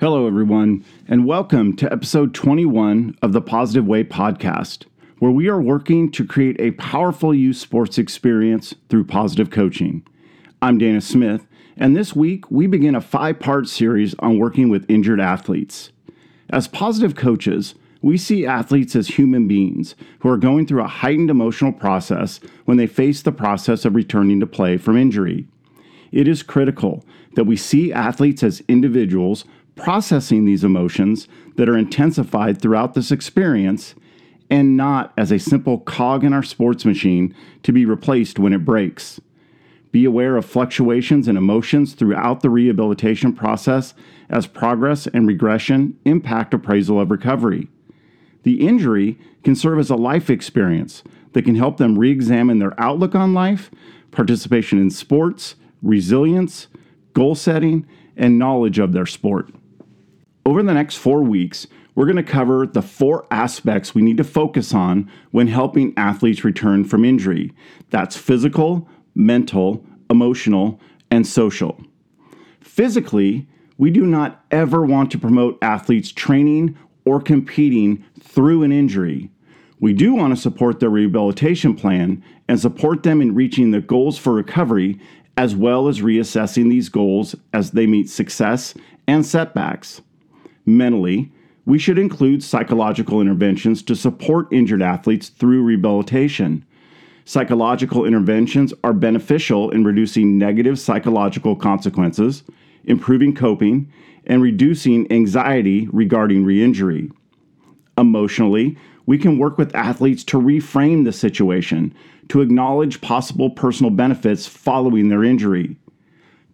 Hello, everyone, and welcome to episode 21 of the Positive Way podcast, where we are working to create a powerful youth sports experience through positive coaching. I'm Dana Smith, and this week we begin a five part series on working with injured athletes. As positive coaches, we see athletes as human beings who are going through a heightened emotional process when they face the process of returning to play from injury. It is critical that we see athletes as individuals processing these emotions that are intensified throughout this experience and not as a simple cog in our sports machine to be replaced when it breaks. Be aware of fluctuations in emotions throughout the rehabilitation process as progress and regression impact appraisal of recovery. The injury can serve as a life experience that can help them re examine their outlook on life, participation in sports, resilience, goal setting, and knowledge of their sport. Over the next four weeks, we're going to cover the four aspects we need to focus on when helping athletes return from injury that's physical, mental, emotional, and social. Physically, we do not ever want to promote athletes training or competing through an injury. We do want to support their rehabilitation plan and support them in reaching the goals for recovery, as well as reassessing these goals as they meet success and setbacks mentally, we should include psychological interventions to support injured athletes through rehabilitation. Psychological interventions are beneficial in reducing negative psychological consequences, improving coping, and reducing anxiety regarding re injury. Emotionally, we can work with athletes to reframe the situation, to acknowledge possible personal benefits following their injury.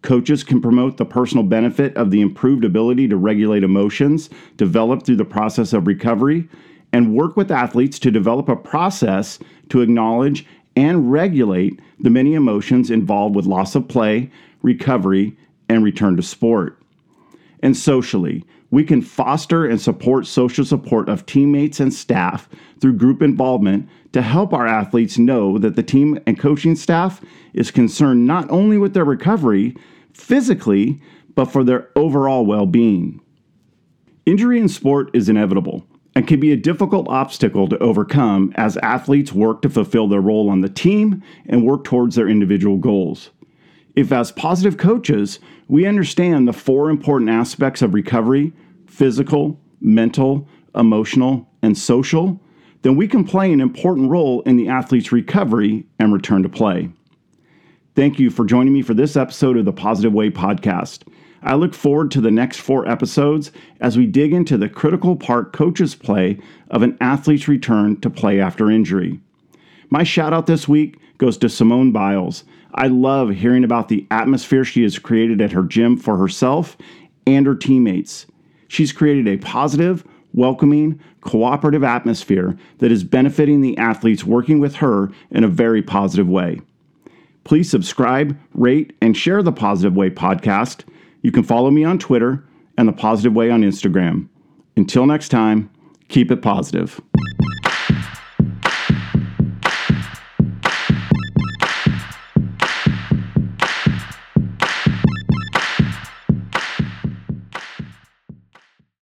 Coaches can promote the personal benefit of the improved ability to regulate emotions developed through the process of recovery and work with athletes to develop a process to acknowledge and regulate the many emotions involved with loss of play, recovery, and return to sport. And socially, we can foster and support social support of teammates and staff through group involvement to help our athletes know that the team and coaching staff is concerned not only with their recovery, physically, but for their overall well being. Injury in sport is inevitable and can be a difficult obstacle to overcome as athletes work to fulfill their role on the team and work towards their individual goals. If, as positive coaches, we understand the four important aspects of recovery physical, mental, emotional, and social then we can play an important role in the athlete's recovery and return to play. Thank you for joining me for this episode of the Positive Way podcast. I look forward to the next four episodes as we dig into the critical part coaches play of an athlete's return to play after injury. My shout out this week goes to Simone Biles. I love hearing about the atmosphere she has created at her gym for herself and her teammates. She's created a positive, welcoming, cooperative atmosphere that is benefiting the athletes working with her in a very positive way. Please subscribe, rate, and share the Positive Way podcast. You can follow me on Twitter and the Positive Way on Instagram. Until next time, keep it positive.